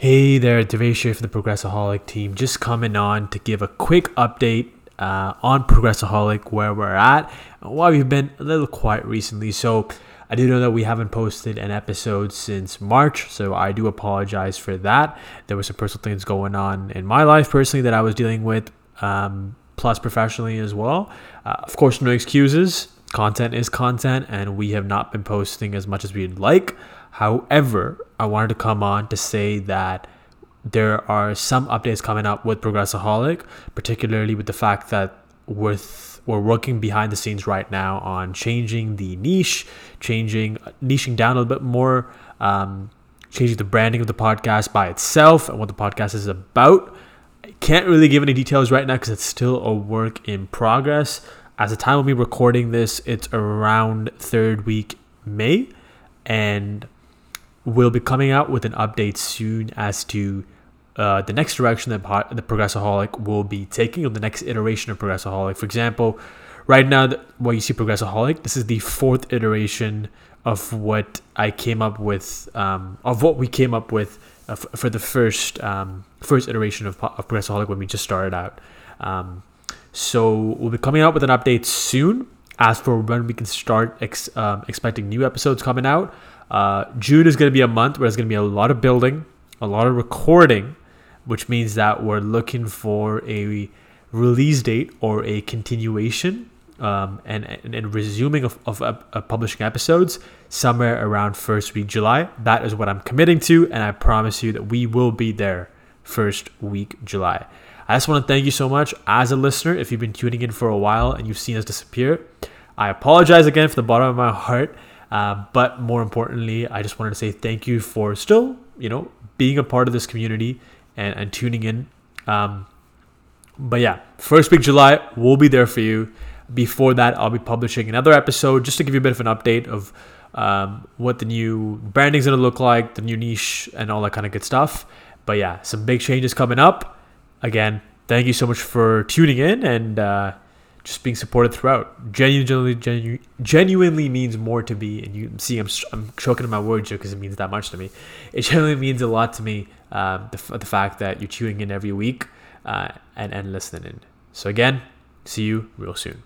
Hey there, Devesh here from the Progressaholic team. Just coming on to give a quick update uh, on Progressaholic, where we're at, and why we've been a little quiet recently. So, I do know that we haven't posted an episode since March, so I do apologize for that. There were some personal things going on in my life personally that I was dealing with, um, plus professionally as well. Uh, of course, no excuses. Content is content, and we have not been posting as much as we'd like. However, I wanted to come on to say that there are some updates coming up with Progressaholic, particularly with the fact that with we're working behind the scenes right now on changing the niche, changing niching down a little bit more, um, changing the branding of the podcast by itself and what the podcast is about. I can't really give any details right now because it's still a work in progress. As the time of me recording this, it's around third week May, and we'll be coming out with an update soon as to uh, the next direction that po- the Progressaholic will be taking, or the next iteration of Progressaholic. For example, right now, the, what you see Progressaholic, this is the fourth iteration of what I came up with, um, of what we came up with uh, f- for the first um, first iteration of, of Progressaholic when we just started out. Um, so we'll be coming out with an update soon. As for when we can start ex- um, expecting new episodes coming out, uh, June is going to be a month where there's going to be a lot of building, a lot of recording, which means that we're looking for a release date or a continuation um, and, and, and resuming of, of, of publishing episodes somewhere around first week July. That is what I'm committing to, and I promise you that we will be there first week July. I just want to thank you so much as a listener. If you've been tuning in for a while and you've seen us disappear, I apologize again from the bottom of my heart. Uh, but more importantly, I just wanted to say thank you for still, you know, being a part of this community and, and tuning in. Um, but yeah, first week July, we'll be there for you. Before that, I'll be publishing another episode just to give you a bit of an update of um, what the new branding's gonna look like, the new niche, and all that kind of good stuff. But yeah, some big changes coming up. Again, thank you so much for tuning in and uh, just being supported throughout. Genuinely, genu- genuinely means more to me. And you see, I'm, I'm choking on my words here because it means that much to me. It genuinely means a lot to me. Um, the, the fact that you're tuning in every week uh, and, and listening in. So again, see you real soon.